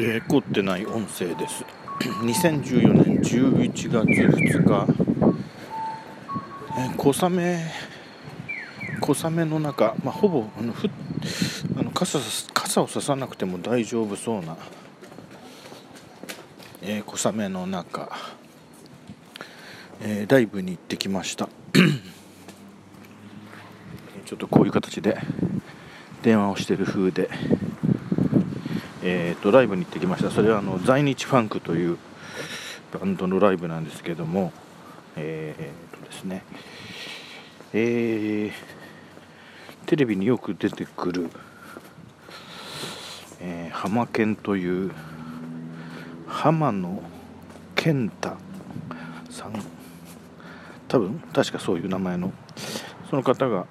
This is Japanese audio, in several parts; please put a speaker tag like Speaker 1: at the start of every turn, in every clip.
Speaker 1: えー、凝ってない音声です。2014年11月2日、えー、小雨小雨の中、まあ、ほぼあのふあの傘傘をささなくても大丈夫そうな、えー、小雨の中、えー、ライブに行ってきました。ちょっとこういう形で電話をしてる風で。えーと、ライブに行ってきました。それはあの在日ファンクというバンドのライブなんですけどもえー、とですねえー、テレビによく出てくる、えー、浜健という浜野健太さん。多分確かそういう名前のその方が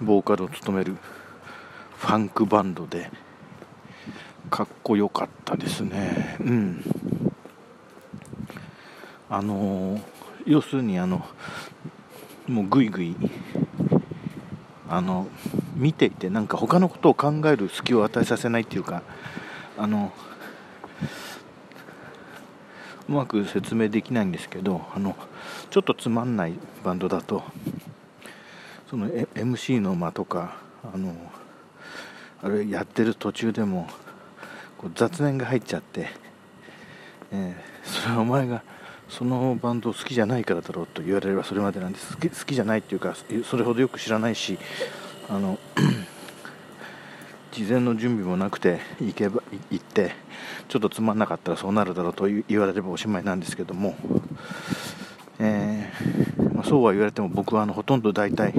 Speaker 1: ボーカルを務めるファンクバンドでかっこよかったですね。うん。あの要するにあのもうぐいぐいあの見ていてなんか他のことを考える隙を与えさせないっていうかあのうまく説明できないんですけどあのちょっとつまんないバンドだとその MC の間とかあのあれやってる途中でもこう雑念が入っちゃって、えー、それはお前がそのバンド好きじゃないからだろうと言われればそれまでなんです。好き好きじゃないっていうかそれほどよく知らないしあの 事前の準備もなくて行けば行ってちょっとつまんなかったらそうなるだろうと言われればおしまいなんですけども、えー、まあ、そうは言われても僕はあのほとんど大体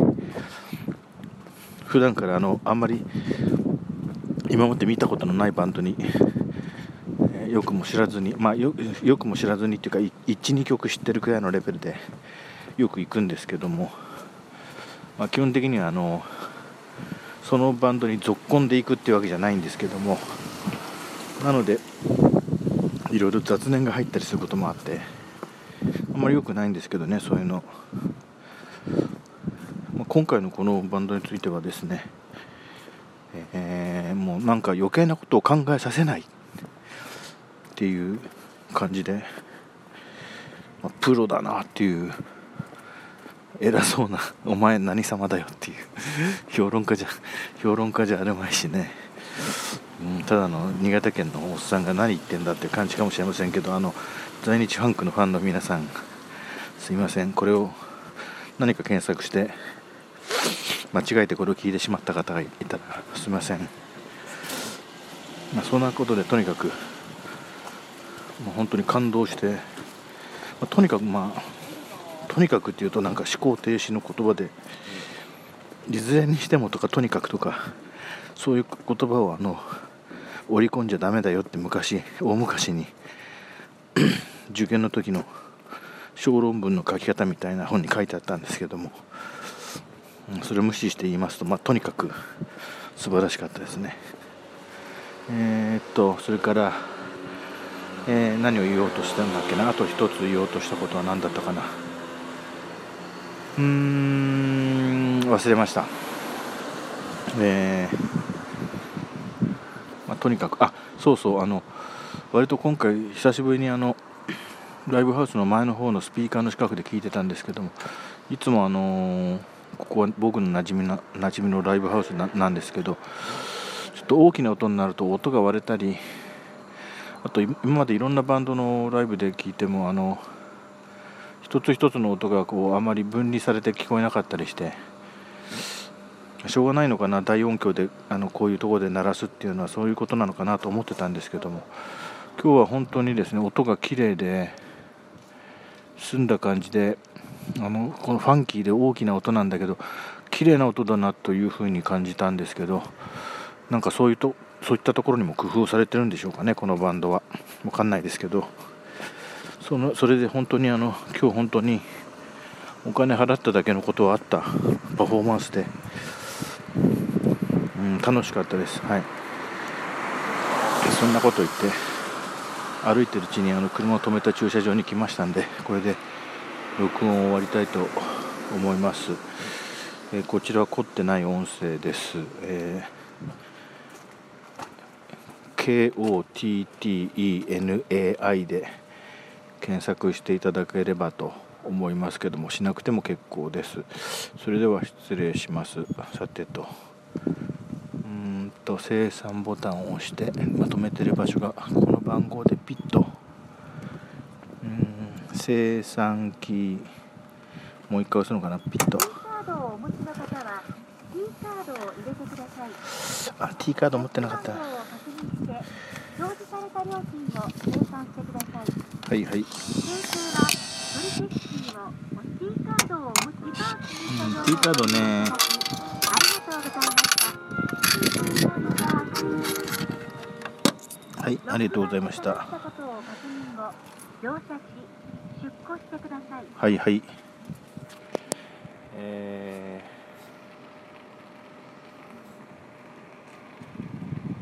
Speaker 1: 普段からあのあんまり今まで見たことのないバンドに、えー、よくも知らずに、まあ、よよくも知らずにっていうか12曲知ってるくらいのレベルでよく行くんですけども、まあ、基本的にはあのそのバンドに続婚でいくっていうわけじゃないんですけどもなのでいろいろ雑念が入ったりすることもあってあんまり良くないんですけどねそういうの、まあ、今回のこのバンドについてはですねえー、もうなんか余計なことを考えさせないっていう感じで、まあ、プロだなっていう偉そうな「お前何様だよ」っていう評論家じゃ評論家じゃあるまいしね、うん、ただの新潟県のおっさんが何言ってんだって感じかもしれませんけどあの在日ファンクのファンの皆さんすいません。これを何か検索して間違えてこれを聞いてしまった方がいたらすみません、まあ、そんなことでとにかく、まあ、本当に感動して、まあ、とにかくまあとにかくっていうとなんか思考停止の言葉でいずれにしてもとかとにかくとかそういう言葉をあの織り込んじゃだめだよって昔大昔に 受験の時の小論文の書き方みたいな本に書いてあったんですけどもそれを無視して言いますと、まあ、とにかく素晴らしかったですね。えー、っとそれから、えー、何を言おうとしたんだっけな？あと一つ言おうとしたことは何だったかな？うーん忘れました。えーまあ、とにかくあそうそうあの割と今回久しぶりにあのライブハウスの前の方のスピーカーの近くで聞いてたんですけどもいつもあのーここは僕の馴染みな馴染みのライブハウスなんですけどちょっと大きな音になると音が割れたりあと今までいろんなバンドのライブで聞いてもあの一つ一つの音がこうあまり分離されて聞こえなかったりしてしょうがないのかな大音響であのこういうところで鳴らすっていうのはそういうことなのかなと思ってたんですけども今日は本当にですね音が綺麗で澄んだ感じであのこのファンキーで大きな音なんだけど綺麗な音だなというふうに感じたんですけどなんかそういうとそういったところにも工夫されてるんでしょうかねこのバンドは。分かんないですけど。そのそれで本当にあの今日本当にお金払っただけのことはあった。パフォーマンスで、うん、楽しかったです。はい。そんなこと言って歩いてるうちにあの車を止めた駐車場に来ましたんでこれで録音を終わりたいと思います、えー、こちらは凝ってない音声です、えー、KOTTENAI で検索していただければと思いますけどもしなくても結構です。それでは失礼します。さてと。うんと生産ボタンを押してまとめてる場所がこの番号でピッと生産機もう一回押すのかなピッとあ T カード持ってなかった。はいはい。T カードねはいありがとうございましたはいはい。えー